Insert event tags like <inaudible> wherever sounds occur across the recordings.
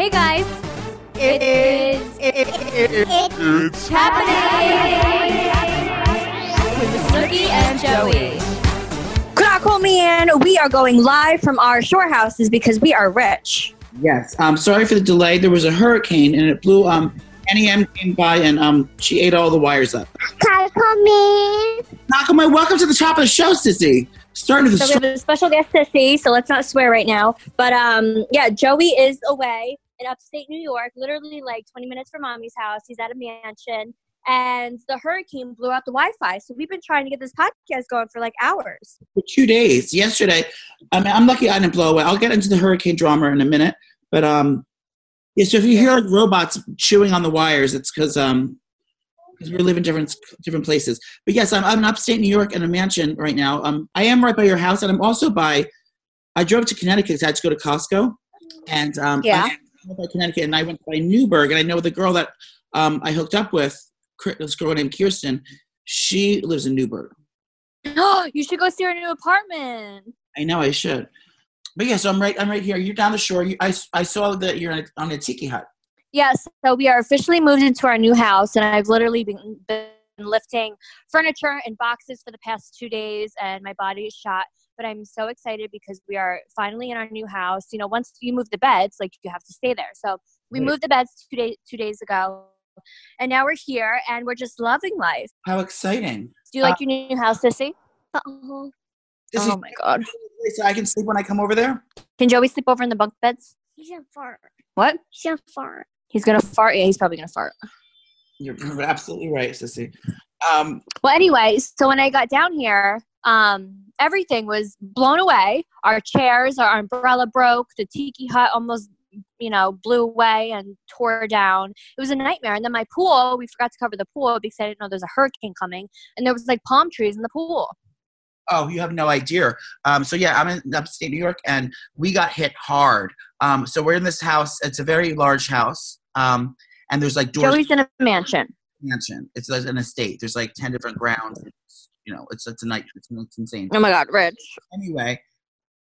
Hey guys, it is it it it It's happening with Snooki and Joey. Call me in. We are going live from our shore houses because we are rich. Yes. Um, sorry for the delay. There was a hurricane and it blew. Um, NEM came by and um, she ate all the wires up. Come in. Malcolm, welcome to the top of the show, Sissy. Starting with the So we have a special guest, Sissy. So let's not swear right now. But um, yeah, Joey is away in upstate New York, literally like 20 minutes from mommy's house. He's at a mansion, and the hurricane blew out the Wi-Fi. So we've been trying to get this podcast going for like hours. for two days. Yesterday, I mean, I'm lucky I didn't blow away. I'll get into the hurricane drama in a minute, but um, yeah. So if you hear like robots chewing on the wires, it's because um, because we live in different different places. But yes, I'm, I'm in upstate New York in a mansion right now. Um, I am right by your house, and I'm also by. I drove to Connecticut. I had to go to Costco, and um, Yeah. I by Connecticut, and I went by Newburgh, and I know the girl that um, I hooked up with, this girl named Kirsten. She lives in Newburgh. <gasps> you should go see her new apartment. I know I should. But yeah, so I'm right. I'm right here. You're down the shore. You, I, I saw that you're on a, on a tiki hut. Yes, so we are officially moved into our new house, and I've literally been, been lifting furniture and boxes for the past two days, and my body is shot. But I'm so excited because we are finally in our new house. You know, once you move the beds, like you have to stay there. So we Right. moved the beds two days two days ago, and now we're here, and we're just loving life. How exciting! Do you like your new house, Sissy? Uh-oh. This oh my god! so I can sleep when I come over there. Can Joey sleep over in the bunk beds? He's a fart. What? He's a fart. He's gonna fart. Yeah, he's probably gonna fart. You're you're absolutely right, Sissy. Um, Well, anyway, so when I got down here, um, everything was blown away. Our chairs, our umbrella broke. The tiki hut almost, you know, blew away and tore down. It was a nightmare. And then my pool, we forgot to cover the pool because I didn't know there was a hurricane coming, and there was like palm trees in the pool. oh, you have no idea. Um, so yeah, I'm in upstate New York, and we got hit hard. Um, so we're in this house. It's a very large house. Um, and there's like doors. Joey's in a mansion. mansion. It's like an estate. There's like ten different grounds. It's, you know, it's it's a night. It's, it's insane. Oh my God, Rich. anyway,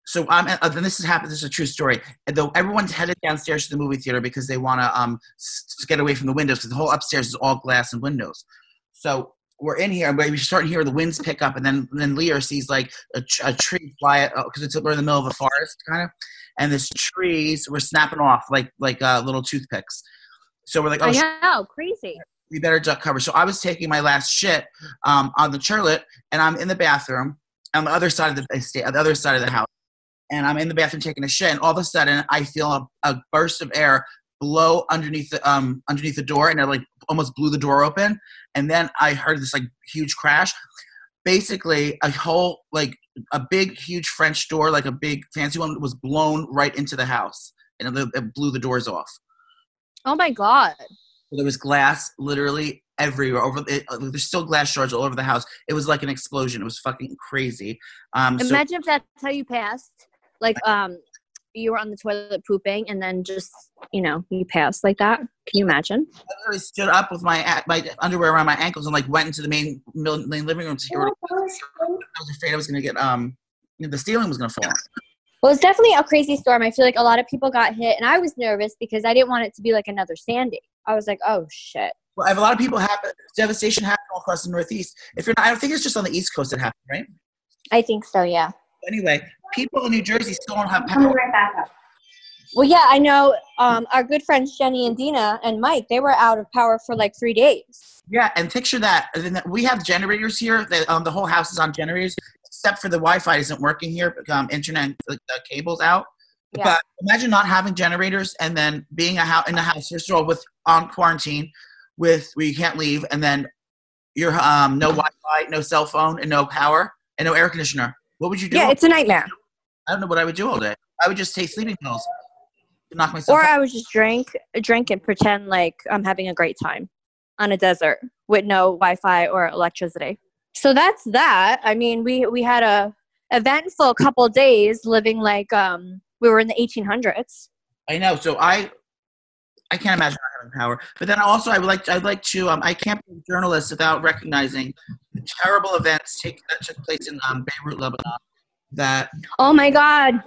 so I'm. Uh, then this has happened. This is a true story. And Though everyone's headed downstairs to the movie theater because they want to um s- s- get away from the windows because the whole upstairs is all glass and windows. So we're in here, and we start hearing the winds pick up, and then and then Lear sees like a, tr- a tree fly because it's we're in the middle of a forest kind of, and this trees were snapping off like like uh, little toothpicks. So we're like, oh, I shit, know, crazy. We better duck cover. So I was taking my last shit um, on the Charlotte, and I'm in the bathroom on the other side of the on the other side of the house, and I'm in the bathroom taking a shit, and all of a sudden I feel a, a burst of air blow underneath the um underneath the door, and it like almost blew the door open, and then I heard this like huge crash. Basically, a whole like a big huge French door, like a big fancy one, was blown right into the house, and it, it blew the doors off. Oh my God. There was glass literally everywhere. Over it, uh, there's still glass shards all over the house. It was like an explosion. It was fucking crazy. Um, so Imagine if that's how you passed. Like, um, you were on the toilet pooping, and then just, you know, you passed like that. Can you imagine? I literally stood up with my my underwear around my ankles and like went into the main main living room to hear. What I was afraid I was gonna get um you know, the ceiling was gonna fall. Well, it's definitely a crazy storm. I feel like a lot of people got hit, and I was nervous because I didn't want it to be like another Sandy. I was like, oh shit. Well, I have a lot of people have devastation happen all across the Northeast. If you're not, I don't think it's just on the East Coast that happened, right? I think so, yeah. Anyway, people in New Jersey still don't have Coming power. right back up. Well, yeah, I know um, our good friends Jenny and Dina and Mike, they were out of power for like three days. Yeah, and picture that. We have generators here. The, um, the whole house is on generators, except for the Wi-Fi isn't working here. Um, internet, the, the cable's out. Yeah. But imagine not having generators and then being a house in the house first of all with on quarantine, with where you can't leave, and then you're um, no Wi-Fi, no cell phone, and no power, and no air conditioner. What would you do? Yeah, it's a nightmare. I don't know what I would do all day. I would just take sleeping pills. to knock myself Or out. I would just drink, drink and pretend like I'm having a great time on a desert with no Wi-Fi or electricity. So that's that. I mean, we we had a eventful couple days living like um we were in the 1800s. I know. So I, I can't imagine not having power. But then also, I would like, I'd like to. Um, I can't be a journalist without recognizing the terrible events take, that took place in um, Beirut, Lebanon. That Oh my God,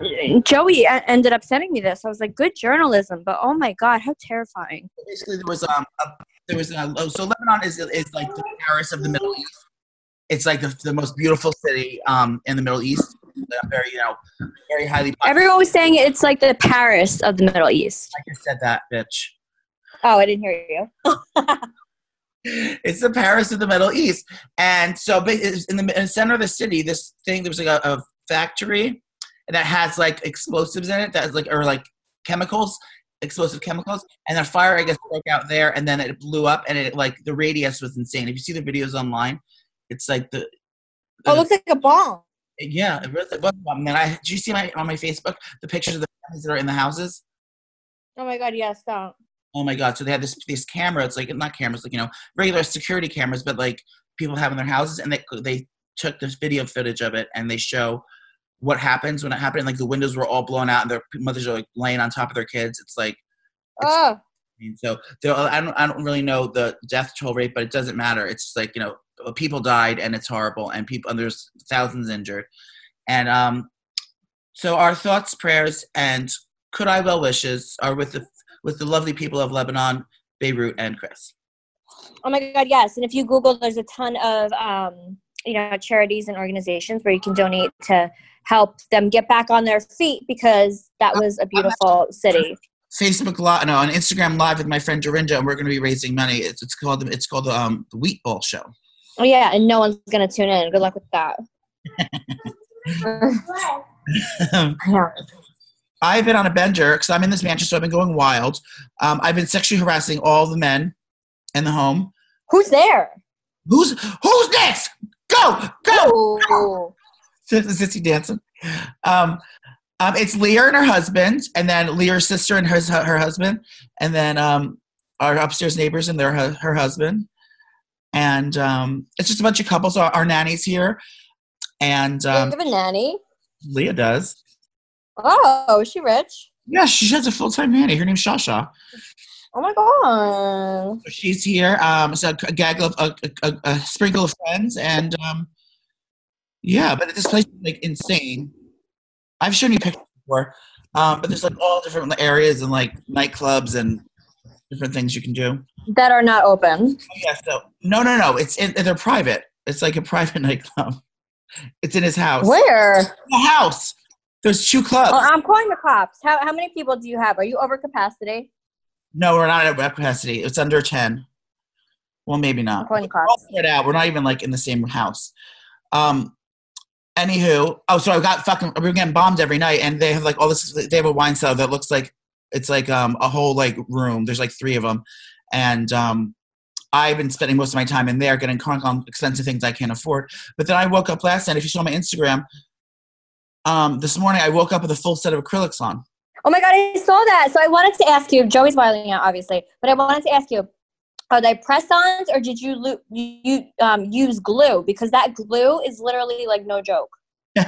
Joey ended up sending me this. I was like, good journalism, but oh my God, how terrifying. basically there was um, a, there was a, so Lebanon is is like the Paris of the Middle East. It's like the, the most beautiful city um, in the Middle East. Very you know very highly. Popular. Everyone was saying it's like the Paris of the Middle East. I just said that, bitch. Oh, I didn't hear you. <laughs> <laughs> it's the Paris of the Middle East. And so in the, in the center of the city, this thing, there was like a, a factory that has like explosives in it, that's like, or like chemicals, explosive chemicals. And a fire, I guess, broke out there and then it blew up and it like, the radius was insane. If you see the videos online, it's like the, Oh, it looks like a bomb. Yeah, it really was. And then I, did you see my, on my Facebook, the pictures of the families that are in the houses? Oh my God, yes, don't. Oh my god! So they had this this camera. It's like not cameras, like you know, regular security cameras, but like people have in their houses, and they they took this video footage of it, and they show what happens when it happened. Like the windows were all blown out, and their mothers are like laying on top of their kids. It's like Oh, I mean, so I don't I don't really know the death toll rate, but it doesn't matter. It's just like you know, people died, and it's horrible, and people and there's thousands injured, and um, so our thoughts, prayers, and could I well wishes are with the with the lovely people of Lebanon, Beirut, and Chris. oh my God, yes. And if you Google, there's a ton of um, you know charities and organizations where you can donate to help them get back on their feet because that was a beautiful city. Facebook live, no, on Instagram live with my friend Dorinda, and we're going to be raising money. It's, it's called it's called um the Wheat Ball Show. Oh yeah, and no one's gonna tune in. Good luck with that. <laughs> I've been on a bender because I'm in this mansion, so I've been going wild. Um, I've been sexually harassing all the men in the home. Who's there? Who's who's next? Go go! <laughs> Sissy dancing. Um, um, it's Leah and her husband, and then Leah's sister and her her husband, and then um, our upstairs neighbors and their her husband, and um, it's just a bunch of couples. Our, our nanny's here, and um, have a nanny? Leah does. Oh, is she rich? Yeah, she has a full time nanny. Her name's Shasha. Oh my god. She's here. Um, so a gaggle of a, a, a sprinkle of friends, and um, yeah, but this place is like insane. I've shown you pictures before, um, but there's like all different areas and like nightclubs and different things you can do. That are not open. Oh, yeah, so no, no, no. It's in, they're private. It's like a <laughs> private nightclub. It's in his house. Where? The house. There's two clubs. Oh, I'm calling the cops. How, how many people do you have? Are you over capacity? no, we're not at capacity. It's under ten. Well, maybe I'm not. calling the We're cops. out. We're not even like in the same house. Um. Anywho, oh, so I got fucking. We're getting bombed every night, and they have like all this. They have a wine cellar that looks like it's like um a whole like room. There's like three of them, and um. I've been spending most of my time in there getting on expensive things I can't afford. But then I woke up last night. If you saw my Instagram, um, this morning I woke up with a full set of acrylics on. Oh my god, I saw that. So I wanted to ask you. Joey's wilding out, obviously, but I wanted to ask you: Are they press-ons, or did you you, um, use glue? Because that glue is literally like no joke.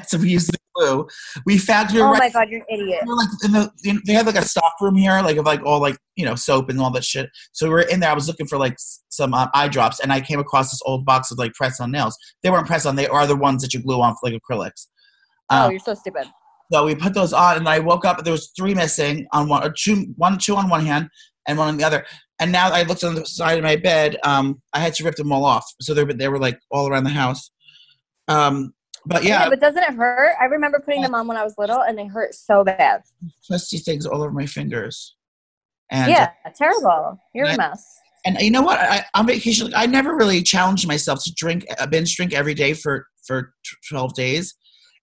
So we used the glue. We found we were Oh right my god, you're an idiot. we like in the in, they had like a stock room here, like of like all like you know soap and all that shit. So we were in there. I was looking for like some uh, eye drops, and I came across this old box of like press on nails. They weren't press on; they are the ones that you glue on for like acrylics. Oh, Um, you're so stupid. so we put those on, and I woke up. There was three missing on one, or two, one, two on one hand, and one on the other. And now I looked on the side of my bed. Um, I had to rip them all off, so they were they were like all around the house. Um, but yeah, but doesn't it hurt? I remember putting them on when I was little, and they hurt so bad. crusty things all over my fingers. And yeah, terrible. You're a mess. and you know what? I, on vacation, I never really challenged myself to drink a binge drink every day for for twelve days.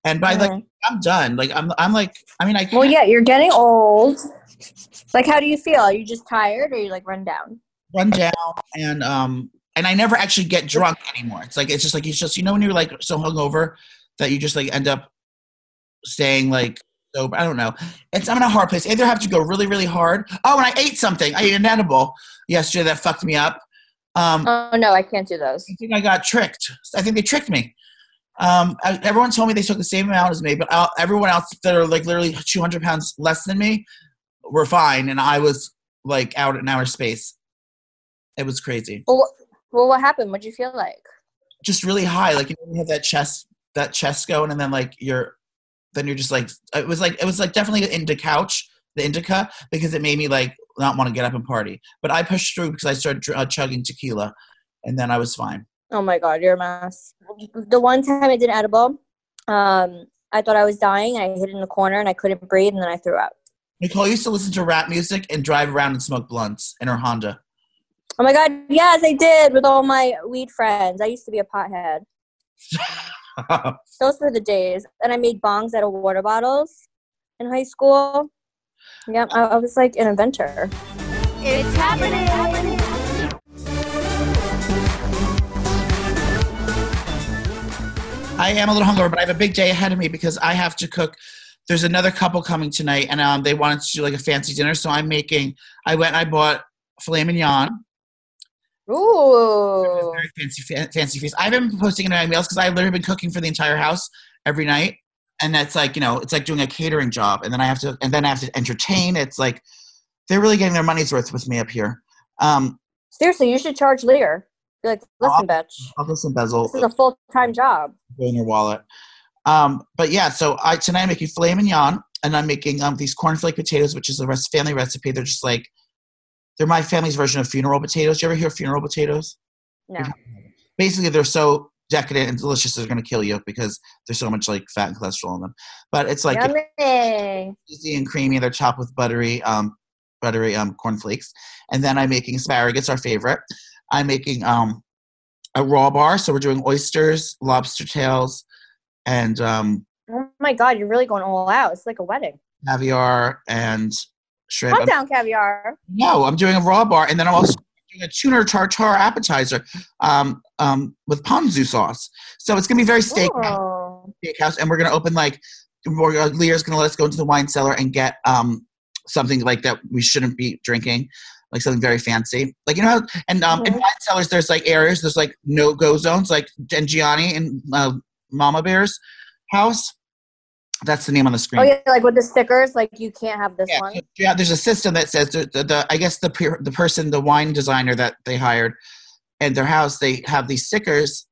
And by like, Mhm. I'm done. Like I'm, I'm like, I mean, I can't Well, yeah, you're getting old. Like, how do you feel? Are you just tired, or you like run down? run down and um, and I never actually get drunk anymore. It's like it's just like it's just you know when you're like so hungover that you just like end up staying like sober. I don't know. It's I'm in a hard place. Either have to go really, really hard. Oh, and I ate something. I ate an edible yesterday that fucked me up. Um, Oh no, I can't do those. I think I got tricked. I think they tricked me. Um, I, everyone told me they took the same amount as me, but uh, everyone else that are like literally 200 pounds less than me were fine, and I was like out in outer space. It was crazy. Well, well, what happened? What'd you feel like? Just really high. Like you, know, you have that chest, that chest going, and then like you're, then you're just like it was like it was like definitely into couch, the indica, because it made me like not want to get up and party. But I pushed through because I started uh, chugging tequila, and then I was fine. Oh my god, you're a mess. The one time I did edible, um, I thought I was dying. and I hid in the corner and I couldn't breathe, and then I threw up. Nicole used to listen to rap music and drive around and smoke blunts in her Honda. Oh my god, yes, I did with all my weed friends. I used to be a pothead. <laughs> Those were the days. And I made bongs out of water bottles in high school. Yeah, I, I was like an inventor. It's happening. I am a little hungover, but I have a big day ahead of me because I have to cook. There's another couple coming tonight, and um, they wanted to do like a fancy dinner, so I'm making. I went and I bought filet mignon, Ooh. very fancy, fa- fancy feast. I haven't been posting of my meals because I've literally been cooking for the entire house every night, and that's like you know, it's like doing a catering job, and then I have to, and then I have to entertain. It's like they're really getting their money's worth with me up here. Um, Seriously, you should charge Lear. Be like, listen, bitch, I'll listen, embezzle. this is a full time job. go in your wallet. Um, but yeah, so I tonight I'm making filet mignon, and I'm making um, these cornflake potatoes, which is a rest, family recipe. They're just like they're my family's version of funeral potatoes. You ever hear funeral potatoes? No. Basically, they're so decadent and delicious they're going to kill you because there's so much like fat and cholesterol in them. But it's like Yummy. easy and creamy. They're chopped with buttery, um, buttery um, cornflakes. And then I'm making asparagus, our favorite. I'm making um, a raw bar. So we're doing oysters, lobster tails, and um, Oh my god, you're really going all out. It's like a wedding. caviar and shrimp. Calm down, caviar. No, I'm doing a raw bar, and then I'm also doing a tuna tartar appetizer um, um, with ponzu sauce. So it's gonna be very steak Oh. steakhouse, and we're gonna open like we're gonna, gonna let us go into the wine cellar and get um, something like that we shouldn't be drinking, like something very fancy. Like you know how and um, in Mhm. wine cellars there's like areas there's like no go zones, like and Gianni and uh, Mama Bear's house. That's the name on the screen. Oh yeah, like with the stickers, like you can't have this Yeah, one. yeah, there's a system that says the, the, the I guess the the person, the wine designer that they hired, at their house, they have these stickers,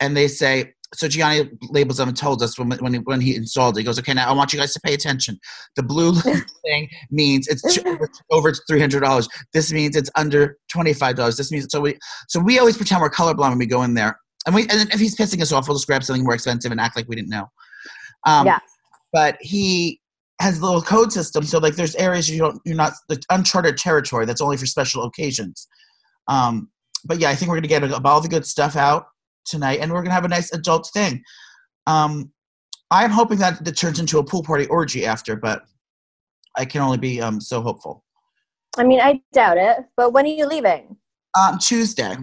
and they say. So Gianni labels them and told us when when he, when he installed it. He goes, "Okay, now I want you guys to pay attention. The blue <laughs> thing means it's over- <laughs> over three hundred dollars. This means it's under twenty five dollars. This means so we so we always pretend we're colorblind when we go in there, and we and if he's pissing us off, we'll just grab something more expensive and act like we didn't know. Um, Yeah. But he has a little code system, so like there's areas you don't you're not the uncharted territory that's only for special occasions. Um, but yeah, I think we're gonna get all the good stuff out tonight, and we're gonna have a nice adult thing. Um, I'm hoping that it turns into a pool party orgy after, but I can only be um, so hopeful. I mean, I doubt it. But when are you leaving? Um, Tuesday.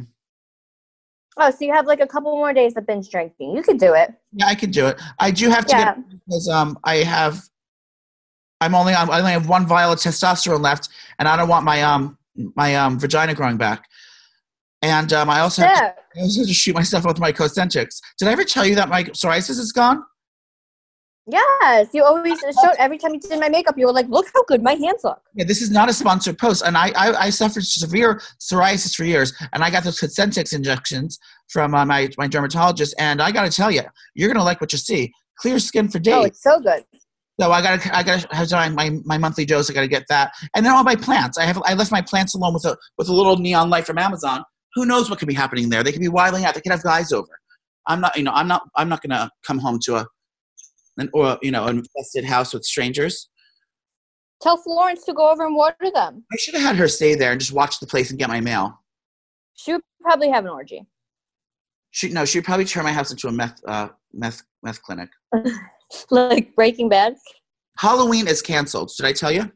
Oh, so you have like a couple more days of binge drinking. You could do it. Yeah, I can do it. I do have to Yeah. get because um I have I'm only on I only have one vial of testosterone left, and I don't want my um my um vagina growing back. And um, I also have to, I also have to shoot myself with my Cosentyx. Did I ever tell you that my psoriasis is gone? Yes. You always showed every time you did my makeup, you were like, look how good my hands look. Yeah, this is not a sponsored post, and I I, I suffered severe psoriasis for years, and I got those Cosentyx injections from uh, my my dermatologist, and I got to tell you, you're gonna like what you see. Clear skin for days. Oh, it's so good. So I gotta, I gotta have my, my, my monthly dose. I gotta get that, and then all my plants. I have, I left my plants alone with a with a little neon light from Amazon. Who knows what could be happening there? They could be wilding out. They could have guys over. I'm not, you know, I'm not, I'm not gonna come home to a, an or you know, an infested house with strangers. Tell Florence to go over and water them. I should have had her stay there and just watch the place and get my mail. She would probably have an orgy. She no, she'd probably turn my house into a meth, uh, meth, meth clinic. <laughs> like Breaking Bad. Halloween is canceled. Did I tell you?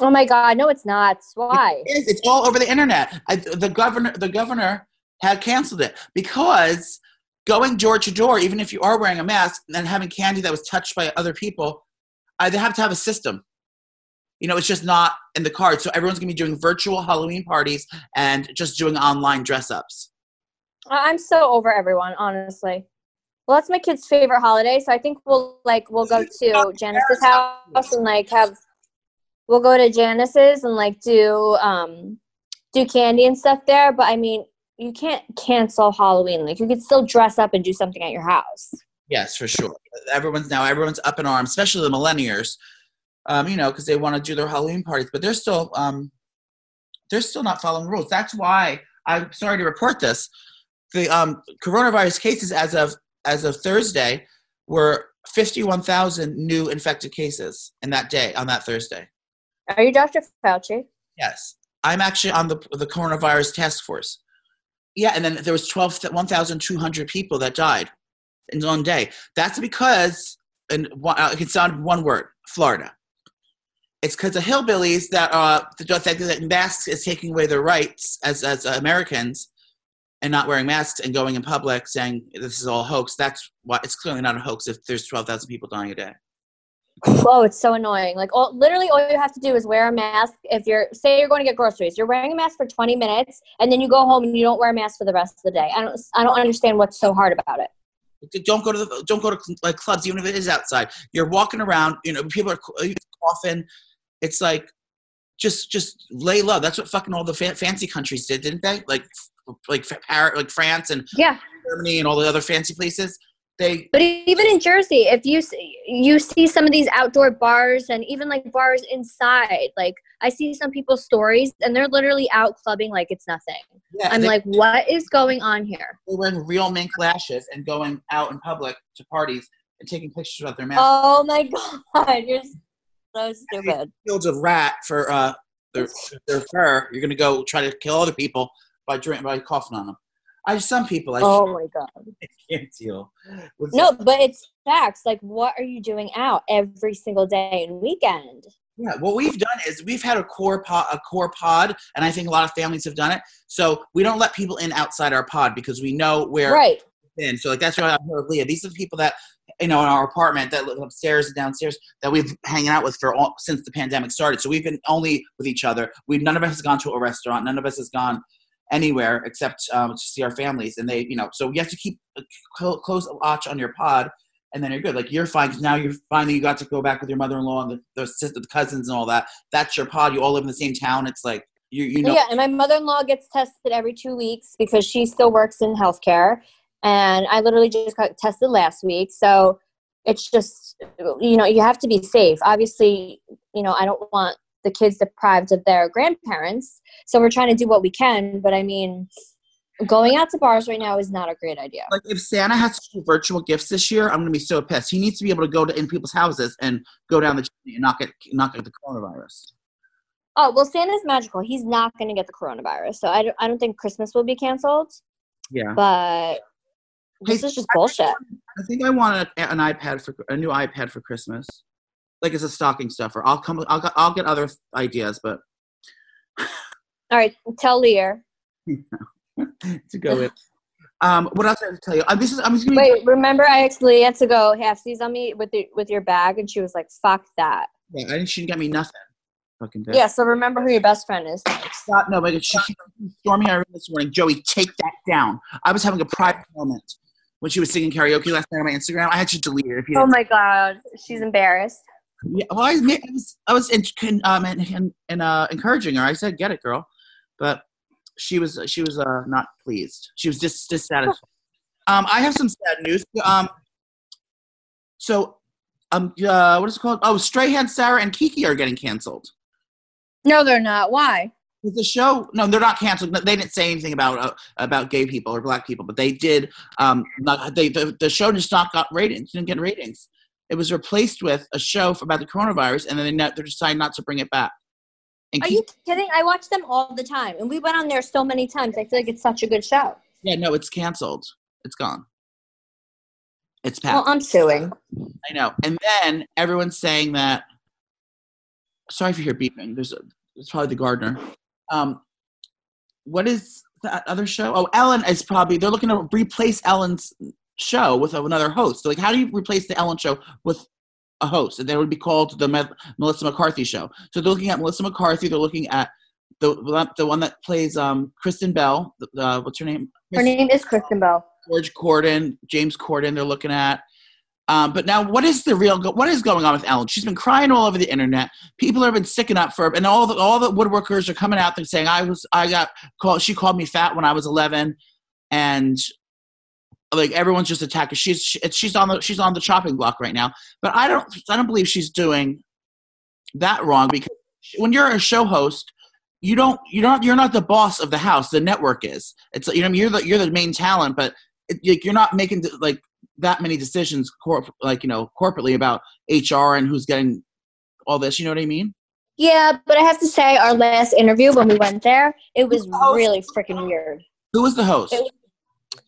Oh my God. No, it's not. Why? It is. It's all over the internet. I, the governor, the governor had canceled it because going door to door, even if you are wearing a mask and having candy that was touched by other people, I, they have to have a system. You know, it's just not in the cards. So everyone's gonna be doing virtual Halloween parties and just doing online dress ups. I'm so over everyone, honestly. Well, that's my kid's favorite holiday, so I think we'll like we'll go to Janice's house and like have we'll go to Janice's and like do um do candy and stuff there. But I mean, you can't cancel Halloween. Like you could still dress up and do something at your house. Yes, for sure. Everyone's now everyone's up in arms, especially the millennials. Um, you know, because they want to do their Halloween parties, but they're still um, they're still not following rules. That's why I'm sorry to report this. The um, coronavirus cases as of as of Thursday were 51,000 new infected cases in that day on that Thursday. Are you Dr. Fauci? Yes, I'm actually on the the coronavirus task force. Yeah, and then there was 12 1,200 people that died in one day. That's because, and uh, it can sound one word, Florida. It's because the hillbillies that uh that don't think that masks is taking away their rights as as Americans, and not wearing masks and going in public saying this is all hoax. That's why it's clearly not a hoax if there's 12,000 people dying a day. Oh, it's so annoying. Like, all, literally, all you have to do is wear a mask. If you're, say, you're going to get groceries, you're wearing a mask for 20 minutes, and then you go home and you don't wear a mask for the rest of the day. I don't, I don't understand what's so hard about it. don't go to the don't go to like clubs even if it is outside you're walking around you know people are coughing it's like just just lay low that's what fucking all the fa- fancy countries did didn't they like like Paris, like france and Yeah, germany and all the other fancy places they but even in Jersey, if you see, you see some of these outdoor bars and even like bars inside, like I see some people's stories and they're literally out clubbing like it's nothing. yeah I'm they, like, what is going on here? they're wearing real mink lashes and going out in public to parties and taking pictures of their masks Oh my <laughs> god, you're so stupid. fields of rat for uh their, their fur you're gonna go try to kill other people by drink by coughing on them i some people i Oh <laughs> my god. can't deal with No, but it's facts. Like, what are you doing out every single day and weekend? Yeah, what we've done is we've had a core pod, a core pod, and I think a lot of families have done it. So we don't let people in outside our pod because we know where Right. in. So like that's why I'm here with Leah. These are the people that you know in our apartment that live upstairs and downstairs that we've hanging out with for all, since the pandemic started. So we've been only with each other. We none of us has gone to a restaurant. None of us has gone anywhere except um, to see our families. And they, you know, so you have to keep a clo- close watch on your pod, and then you're good. Like you're fine 'cause now. You're that you got to go back with your mother-in-law and the, the sister, the cousins, and all that. That's your pod. You all live in the same town. It's like you, you know. Yeah, and my mother-in-law gets tested every two weeks because she still works in healthcare, and I literally just got tested last week. So it's just, you know, you have to be safe. Obviously, you know, I don't want the kids deprived of their grandparents, so we're trying to do what we can. But I mean, going out to bars right now is not a great idea. like if Santa has to do virtual gifts this year, I'm gonna be so pissed. He needs to be able to go to in people's houses and go down the chimney and not get not get the coronavirus. Oh well, Santa's magical. He's not going to get the coronavirus, so I don't, I don't think Christmas will be canceled. Yeah. But this Hey, is just bullshit. I think I want a, an iPad for a new iPad for Christmas, like as a stocking stuffer. I'll come. I'll get- I'll get other ideas, but All right, tell Lear. <laughs> to go with. Um, what else I have to tell you? Uh, this is I'm just gonna. Wait, remember I asked Leah to go half seas on me with the, with your bag, and she was like, "Fuck that." Yeah, I didn't. She didn't get me nothing. Fucking bitch. Yeah. So remember who your best friend is. Stop. No, but she, she storming her room this morning. Joey, take that down. I was having a private moment when she was singing karaoke last night on my Instagram. I had to delete it. If you Oh my god, she's embarrassed. Yeah, well, I, I was, I was in, um, in, in, uh, encouraging her. I said, "Get it, girl," but she was she was uh, not pleased. She was dis- dissatisfied. um, I have some sad news. Um, so, um, uh, what is it called? Oh, Strahan, Sara, and Keke are getting canceled. No, they're not. Why? The show? No, they're not canceled. They didn't say anything about uh, about gay people or black people, but they did. Um, not, they the, the show just not got ratings. Didn't get ratings. It was replaced with a show about the coronavirus, and then they ne- they decided not to bring it back. And Are Keke- you kidding? I watch them all the time, and we went on there so many times. I feel like it's such a good show. Yeah, no, it's canceled. It's gone. It's passed. Well. I'm suing. I know. And then everyone's saying that. Sorry if you hear beeping. There's a, it's probably the gardener. Um, what is that other show? Oh, Ellen is probably. They're looking to replace Ellen's show with another host. So Like, how do you replace the Ellen show with a host, and then it would be called the Me- Melissa McCarthy Show. So they're looking at Melissa McCarthy. They're looking at the the one that plays um, Kristen Bell. The- what's her name? Her name is Kristen Bell. George Corden, James Corden. They're looking at. Um, but now, what is the real? Go- what is going on with Ellen? She's been crying all over the internet. People have been sticking up for her, and all the all the woodworkers are coming out there saying, "I was, I got called. She called me fat when I was 11, and like everyone's just attacking. She's she, she's on the she's on the chopping block right now. But I don't I don't believe she's doing that wrong because when you're a show host, you don't you don't you're not the boss of the house. The network is. It's you know you're the you're the main talent, but it, like, you're not making like that many decisions corp- like you know corporately about HR and who's getting all this. You know what I mean? Yeah, but I have to say, our last interview when we went there, it was really freaking weird. Who was the host? It-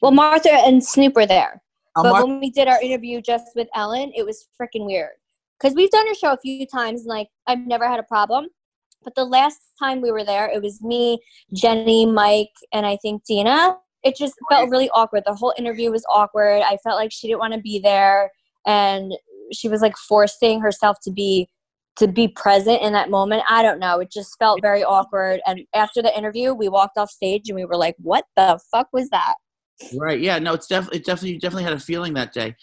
Well, Martha and Snoop were there. Uh, but Mar- when we did our interview just with Ellen, it was freaking weird. Because we've done her show a few times, and like I've never had a problem. But the last time we were there, it was me, Jenny, Mike, and I think Dina. It just felt really awkward. The whole interview was awkward. I felt like she didn't want to be there, and she was like forcing herself to be to be present in that moment. I don't know. It just felt very awkward. And after the interview, we walked off stage and we were like, "What the fuck was that?" Right. Yeah. No. It's definitely. It definitely. You definitely had a feeling that day.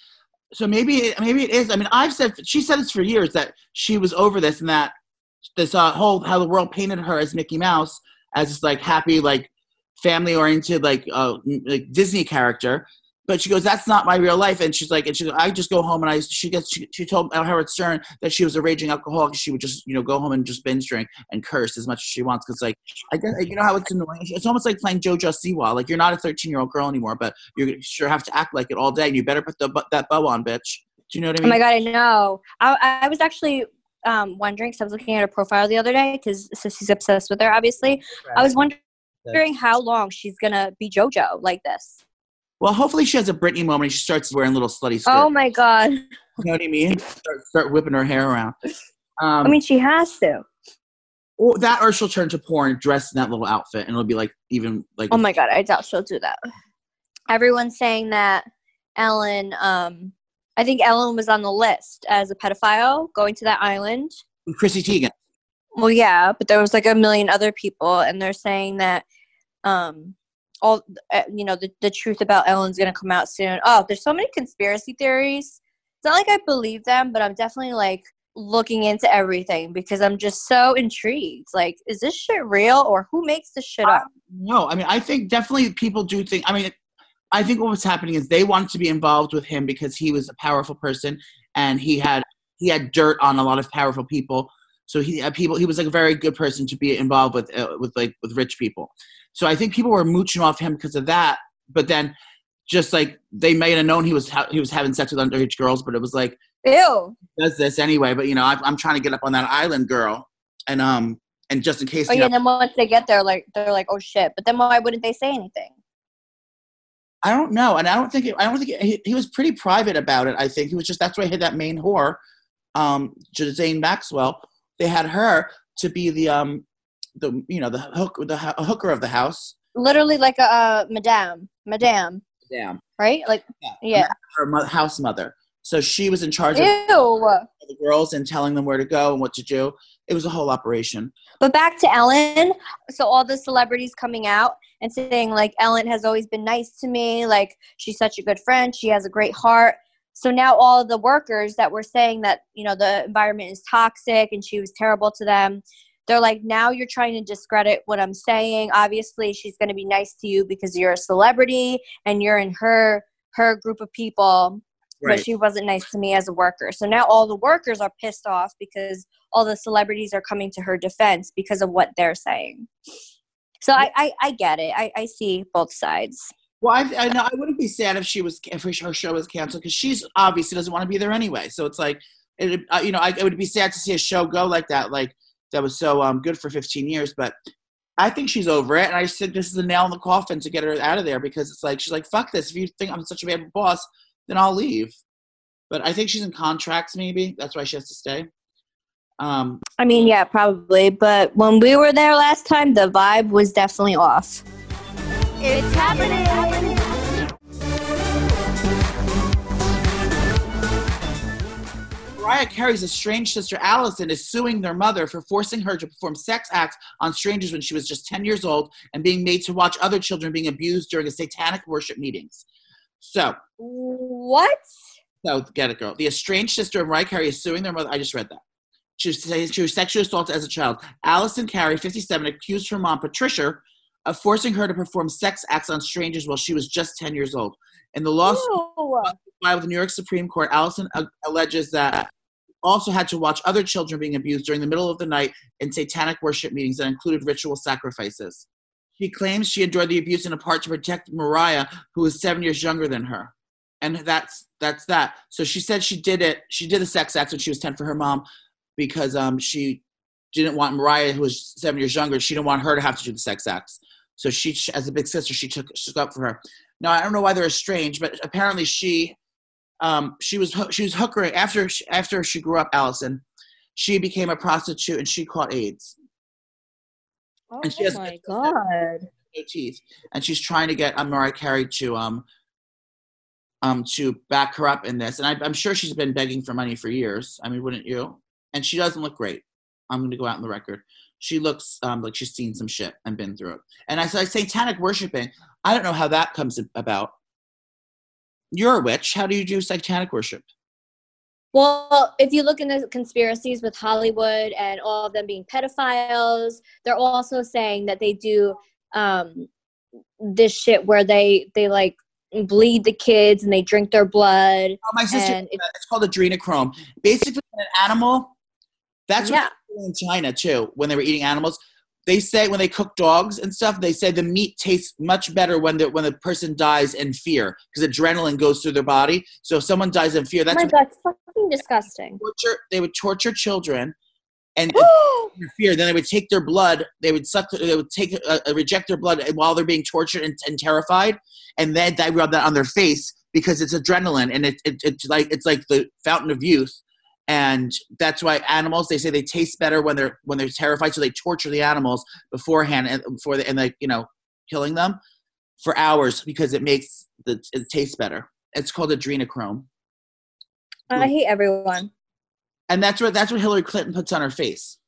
So maybe. Maybe it is. I mean, I've said. She said this for years that she was over this and that this uh, whole how the world painted her as Mickey Mouse as this like happy like family oriented like uh like Disney character. But she goes, that's not my real life. And she's like, and she goes, I just go home and I, she gets, she, she told Howard Stern that she was a raging alcoholic. She would just, you know, go home and just binge drink and curse as much as she wants. Cause like, I guess, you know how it's annoying. It's almost like playing JoJo Siwa. Like you're not a 13 year old girl anymore, but you sure have to act like it all day. And you better put the, that bow on, bitch. Do you know what I mean? Oh my god, I know. I, I was actually um, wondering because I was looking at her profile the other day because Sissy's obsessed with her. Obviously, I was wondering how long she's gonna be JoJo like this. Well, hopefully she has a Britney moment and she starts wearing little slutty skirts. Oh my god! You know what I mean? Start, start whipping her hair around. Um, I mean, she has to. or that or she'll turn to porn dressed in that little outfit and it'll be like even like Oh my god, I doubt she'll do that. Everyone's saying that Ellen. Um, I think Ellen was on the list as a pedophile going to that island. Chrissy Teigen. Well, yeah, but there was like a million other people, and they're saying that, um, all uh, you know, the the truth about Ellen's gonna come out soon. Oh, there's so many conspiracy theories. It's not like I believe them, but I'm definitely like looking into everything because I'm just so intrigued. Like, is this shit real, or who makes this shit up? No, I mean I think definitely people do think. I mean, I think what was happening is they wanted to be involved with him because he was a powerful person and he had he had dirt on a lot of powerful people. So he uh, people he was like a very good person to be involved with uh, with like with rich people. So I think people were mooching off him because of that. But then, just like they may have known he was ha- he was having sex with underage girls, but it was like Ew. does this anyway. But you know, I, I'm trying to get up on that island, girl, and um, and just in case, Oh yeah. know, And then once they get there, like they're like, oh shit. But then why wouldn't they say anything? I don't know, and I don't think it, I don't think it, he, he was pretty private about it. I think he was just that's why he had that main whore, um, Jane Maxwell. They had her to be the um, the you know the hook the ho- hooker of the house. Literally like a uh, madame, madame, Damn, right? Like Yeah. yeah. her mo- house mother. So she was in charge of the girls and telling them where to go and what to do. It was a whole operation. But back to Ellen. So all the celebrities coming out and saying like Ellen has always been nice to me. Like she's such a good friend. She has a great heart. So now all the workers that were saying that you know the environment is toxic and she was terrible to them, they're like now you're trying to discredit what I'm saying. Obviously she's going to be nice to you because you're a celebrity and you're in her her group of people but she wasn't nice to me as a worker. So now all the workers are pissed off because all the celebrities are coming to her defense because of what they're saying. So I, I, I get it. I, I see both sides. Well, I, I know I wouldn't be sad if she was if her show was canceled because she's obviously doesn't want to be there anyway. So it's like, it, uh, you know, I, it would be sad to see a show go like that, like that was so um, good for 15 years. But I think she's over it, and I think this is the nail in the coffin to get her out of there because it's like she's like, fuck this. If you think I'm such a bad boss, then I'll leave. But I think she's in contracts. Maybe that's why she has to stay. Um, I mean, yeah, probably. But when we were there last time, the vibe was definitely off. It's happening. Mariah Carey's estranged sister Allison is suing their mother for forcing her to perform sex acts on strangers when she was just 10 years old and being made to watch other children being abused during a satanic worship meetings. So, What? so get it, girl. The estranged sister of Mariah Carey is suing their mother. I just read that. She was, she was sexually assaulted as a child. Allison Carey, 57, accused her mom, Patricia, of forcing her to perform sex acts on strangers while she was just 10 years old. In the lawsuit, filed with the New York Supreme Court, Allison a- alleges that also had to watch other children being abused during the middle of the night in satanic worship meetings that included ritual sacrifices. She claims she endured the abuse in a part to protect Mariah, who was seven years younger than her. And that's that's that. So she said she did it. She did the sex acts when she was ten for her mom, because um she didn't want Mariah, who was seven years younger, she didn't want her to have to do the sex acts. So she, as a big sister, she took took up for her. Now I don't know why they're estranged, but apparently she um, she was she was hookering after she, after she grew up. Allison, she became a prostitute and she caught AIDS, Oh And she has- my god. no teeth, and she's trying to get um, Mariah Carey to um um to back her up in this. And I, I'm sure she's been begging for money for years. I mean, wouldn't you? And she doesn't look great. I'm going to go out on the record. She looks um, like she's seen some shit and been through it. And I said, satanic worshiping. I don't know how that comes about. You're a witch. How do you do satanic worship? Well, if you look into conspiracies with Hollywood and all of them being pedophiles, they're also saying that they do um, this shit where they they like bleed the kids and they drink their blood. Oh, my sister, And it- it's called adrenochrome. Basically, an animal, that's Yeah. They in China too, when they were eating animals. They say when they cook dogs and stuff, they say the meat tastes much better when the when the person dies in fear because adrenaline goes through their body. So if someone dies in fear, Oh that's my what god, it's fucking disgusting. torture. They would torture children and <gasps> fear. Then they would take their blood. They would suck. They would take uh, uh, reject their blood while they're being tortured and, and terrified, and then they rub that on their face because it's adrenaline and it, it, it's like it's like the fountain of youth. And that's why animals they say they taste better when they're when they're terrified. So they torture the animals beforehand and before they, and like you know killing them for hours because it makes the it tastes better. It's called adrenochrome, I hate everyone. and that's what that's what Hillary Clinton puts on her face.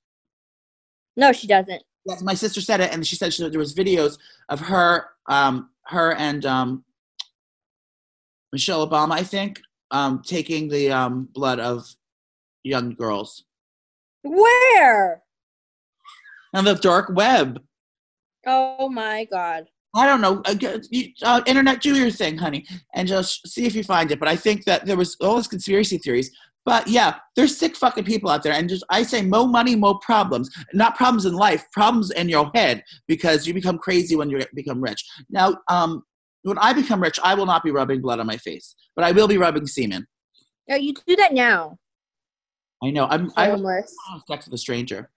No, she doesn't. Yes, my sister said it, and she said she, there was videos of her, um, her and um, Michelle Obama, I think, um, taking the um, blood of young girls Where? on the dark web. Oh my god. I don't know. Uh, uh, internet, do your thing, honey, and just see if you find it. But I think that there was all these conspiracy theories. But yeah, there's sick fucking people out there, and just I say, more money, more problems. Not problems in life, problems in your head because you become crazy when you become rich. Now, um, when I become rich, I will not be rubbing blood on my face, but I will be rubbing semen. No, you do that now. I know. I'm. I Homeless. have sex with a stranger.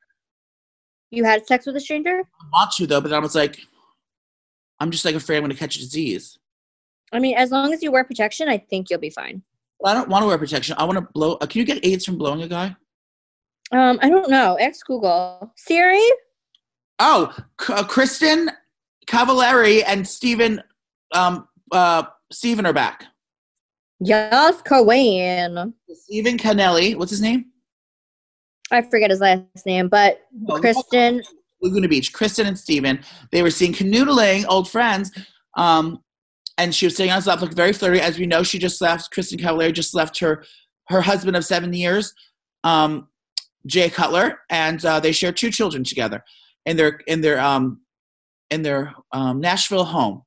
You had sex with a stranger? I want to though, but then I was like, I'm just like afraid I'm going to catch a disease. I mean, as long as you wear protection, I think you'll be fine. But I don't want to wear protection. I want to blow. Uh, can you get AIDS from blowing a guy? Um, I don't know. Ex Google. Siri? Oh, K- uh, Kristin Cavallari and Stephen um, uh, Stephen are back. Yes, Cohen. Stephen Canelli, what's his name? I forget his last name, but Oh, Kristin. Laguna Beach. Kristin and Stephen. They were seen canoodling, old friends. Um, and she was sitting on his lap, looking very flirty. As we know, she just left. Kristin Cavallari just left her her husband of seven years, um, Jay Cutler, and uh, they share two children together in their in their um, in their um, Nashville home,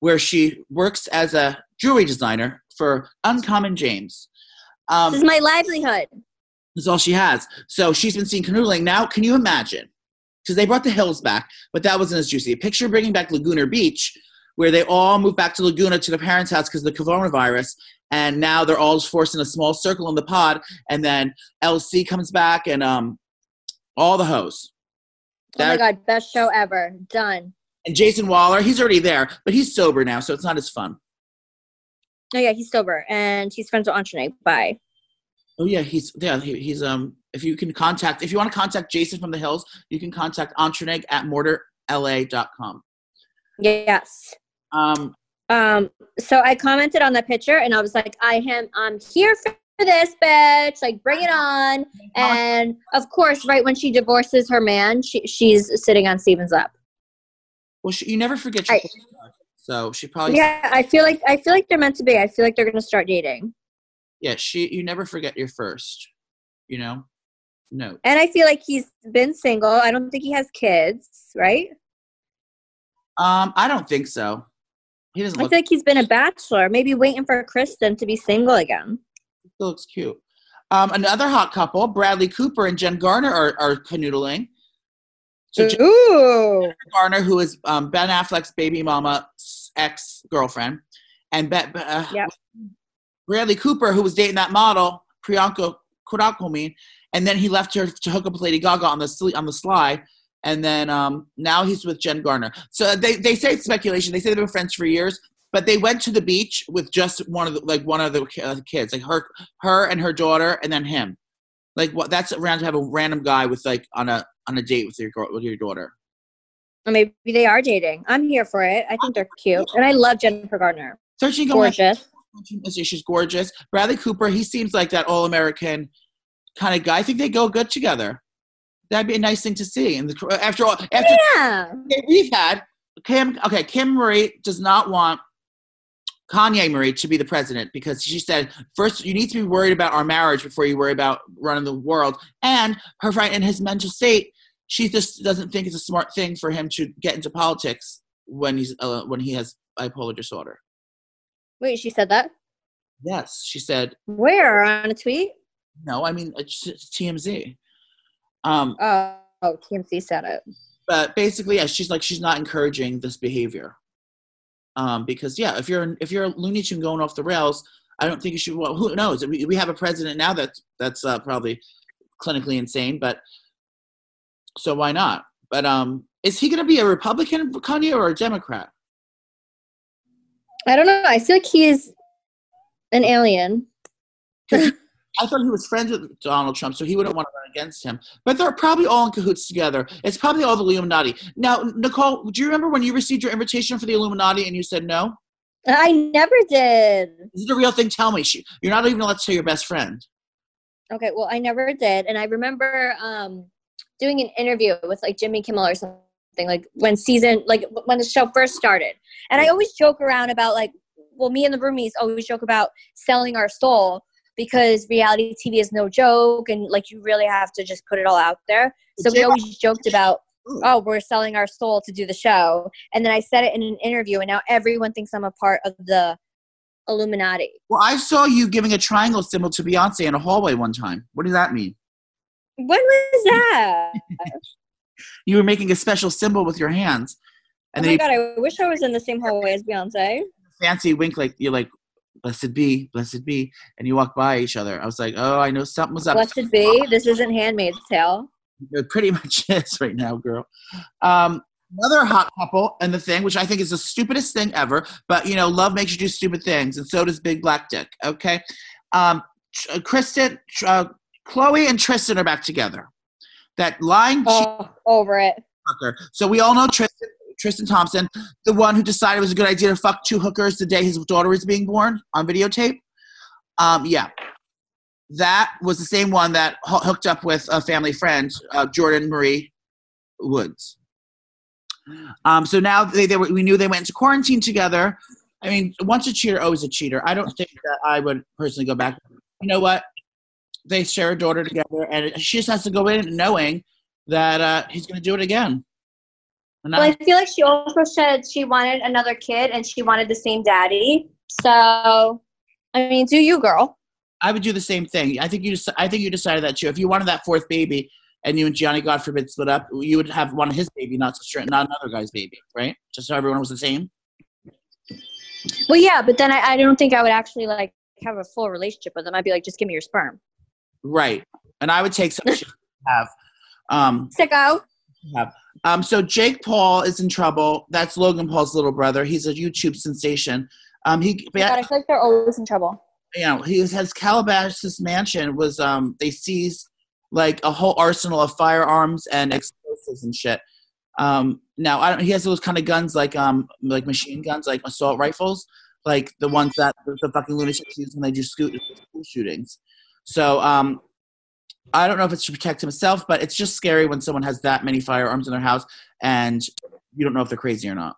where she works as a jewelry designer for Uncommon James. Um, This is my livelihood. That's all she has. So she's been seen canoodling. Now, can you imagine? Because they brought the hills back, but that wasn't as juicy. Picture bringing back Laguna Beach, where they all moved back to Laguna to their parents' house because of the coronavirus, and now they're all forced in a small circle in the pod. And then LC comes back, and um, all the hoes. Oh my god, best show ever. Done. And Jason Wahler, he's already there, but he's sober now, so it's not as fun. Oh yeah, he's sober and he's friends with Entrene. Bye. Oh yeah, he's yeah he, he's um. If you can contact, if you want to contact Jason from the Hills, you can contact Entreneg at mortarla.com. Yes. Um, Um, so I commented on the picture and I was like, I am I'm here for this, bitch. Like, bring it on. And of course, right when she divorces her man, she she's sitting on Stephen's lap. Well, she, you never forget your I- So she probably Yeah, I feel like I feel like they're meant to be. I feel like they're gonna start dating. Yeah, she you never forget your first. You know? No. And I feel like he's been single. I don't think he has kids, right? Um, I don't think so. He doesn't I look feel like he's been a bachelor, maybe waiting for Kristin to be single again. still looks cute. Um, another hot couple, Bradley Cooper and Jen Garner are, are canoodling. So Jen Ooh. Garner, who is um, Ben Affleck's baby mama ex girlfriend, and Be- Be- uh, Yep. Bradley Cooper, who was dating that model Priyanka Kurakomin, and then he left her to hook up with Lady Gaga on the on the sly, and then um, now he's with Jen Garner. So they they say it's speculation. They say they've been friends for years, but they went to the beach with just one of the like one of the uh, kids, like her her and her daughter, and then him. Like what? That's around to have a random guy with like on a on a date with your girl with your daughter. Or maybe they are dating. I'm here for it. I think they're cute. And I love Jennifer Gardner. Searching going Gorgeous. She's gorgeous. Bradley Cooper, he seems like that all American kind of guy. I think they go good together. That'd be a nice thing to see. And the, after all, after Yeah. we've had Kim, okay, Kim Marie does not want Kanye Marie to be the president because she said first you need to be worried about our marriage before you worry about running the world. And her friend in his mental state, she just doesn't think it's a smart thing for him to get into politics when he's uh, when he has bipolar disorder. Wait, she said that? Yes, she said Where? On a tweet? No, I mean TMZ. Um, Oh, oh TMC said it. but basically, yeah, she's like she's not encouraging this behavior. Um, because yeah, if you're if you're a Looney Tune going off the rails, I don't think you should. Well, who knows? We, we have a president now that's that's uh, probably clinically insane, but so why not? But um, is he going to be a Republican, Kanye, or a Democrat? I don't know. I feel like he's an alien. <laughs> I thought he was friends with Donald Trump, so he wouldn't want to run against him. But they're probably all in cahoots together. It's probably all the Illuminati. Now, Nicole, do you remember when you received your invitation for the Illuminati and you said no? I never did. This Is a real thing? Tell me. She, you're not even allowed to tell your best friend. Okay, well, I never did, and I remember um, doing an interview with like Jimmy Kimmel or something, like when season, like when the show first started, and I always joke around about like, well, me and the roomies always joke about selling our soul because reality TV is no joke, and like you really have to just put it all out there. So we always joked about, mm. oh, we're selling our soul to do the show, and then I said it in an interview, and now everyone thinks I'm a part of the Illuminati. Well, I saw you giving a triangle symbol to Beyonce in a hallway one time. What does that mean? When was that? <laughs> You were making a special symbol with your hands, and oh my you god, I wish I was in the same hallway as Beyonce. fancy wink like you're like, "Blessed be, blessed be," and you walk by each other. I was like, "Oh, I know something was up." Blessed be. This isn't Handmaid's Tale. It pretty <laughs> much is right now, girl. Um, another hot couple and the thing, which I think is the stupidest thing ever, but you know, love makes you do stupid things, and so does Big Black Dick. Okay, um, uh, Kristen, Tr- uh, Chloe, and Tristan are back together. That lying Oh, over it. hooker. So we all know Tristan. Tristan Thompson, the one who decided it was a good idea to fuck two hookers the day his daughter was being born on videotape. Um, yeah, that was the same one that ho- hooked up with a family friend, uh, Jordyn Marie Woods. Um, so now they, they were, we knew they went into quarantine together. I mean, once a cheater, always a cheater. I don't think that I would personally go back. You know what? They share a daughter together, and she just has to go in knowing that uh, he's going to do it again. And Well, I, I feel like she also said she wanted another kid and she wanted the same daddy. So, I mean, do you, girl? I would do the same thing. I think you. Just, I think you decided that too. If you wanted that fourth baby, and you and Jionni, God forbid, split up, you would have one of his baby, not not another guy's baby, right? Just so everyone was the same. Well, yeah, but then I, I don't think I would actually like have a full relationship with them. I'd be like, just give me your sperm. Right. And I would take some <laughs> have. Um, Sicko. have. Um, so Jake Paul is in trouble. That's Logan Paul's little brother. He's a YouTube sensation. Um, he, God, I feel like they're always in trouble. you know, he has Calabasas mansion was um they seized like a whole arsenal of firearms and explosives and shit. Um, now I don't. He has those kind of guns like um like machine guns, like assault rifles, like the ones that the, fucking lunatics use when they do school shootings. So um, I don't know if it's to protect himself, but it's just scary when someone has that many firearms in their house and you don't know if they're crazy or not.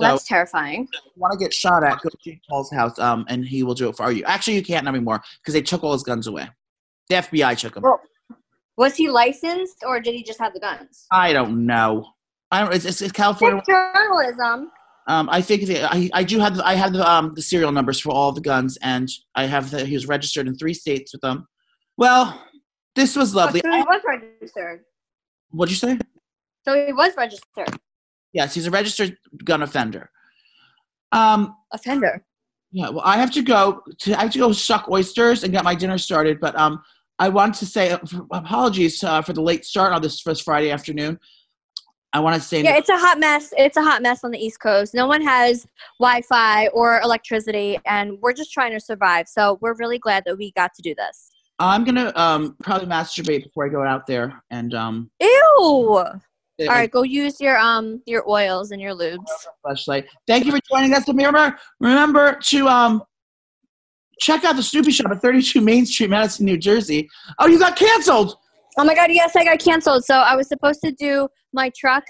So That's terrifying. want to get shot at, go to Jake Paul's house um, and he will do it for you. Actually, you can't anymore because they took all his guns away. The FBI took them. Well, was he licensed or did he just have the guns? I don't know. I don't. It's, it's, it's California. It's journalism. Um, I think the, I, I do have the, I have the, um, the serial numbers for all the guns, and I have that he was registered in three states with them. Well, this was lovely. So he was registered. What'd you say? So he was registered. Yes, he's a registered gun offender. Um, Offender. yeah. Well, I have to go to I have to go suck oysters and get my dinner started. But um, I want to say uh, apologies uh, for the late start on this first Friday afternoon. I want to say Yeah, it's a hot mess. It's a hot mess on the East Coast. No one has Wi-Fi or electricity, and we're just trying to survive. So we're really glad that we got to do this. I'm gonna um, probably masturbate before I go out there and um, Ew! All right, go use your um your oils and your lubes. flashlight. Thank you for joining us. Remember, remember to um check out the Snooki Shop at 32 Main Street, Madison, New Jersey. Oh, you got canceled. Oh my god, yes, I got canceled. So I was supposed to do my truck.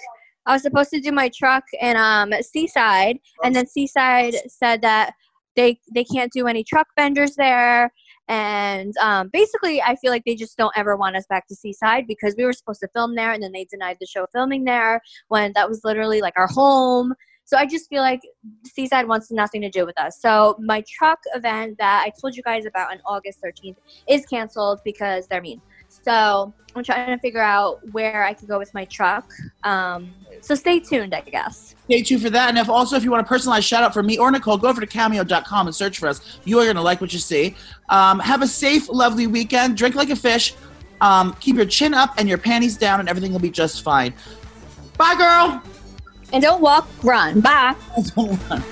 I was supposed to do my truck in um Seaside, and then Seaside said that they they can't do any truck vendors there. And um, basically, I feel like they just don't ever want us back to Seaside because we were supposed to film there, and then they denied the show filming there when that was literally like our home. So I just feel like Seaside wants nothing to do with us. So my truck event that I told you guys about on August 13th is canceled because they're mean. So I'm trying to figure out where I could go with my truck. Um, so stay tuned, I guess. Stay tuned for that. And if also if you want a personalized shout out for me or Nicole, go over to cameo.com and search for us. You are gonna like what you see. Um, have a safe, lovely weekend. Drink like a fish. Um, keep your chin up and your panties down, and everything will be just fine. Bye, girl. And don't walk, run. Bye. <laughs>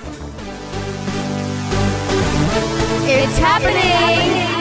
It's happening.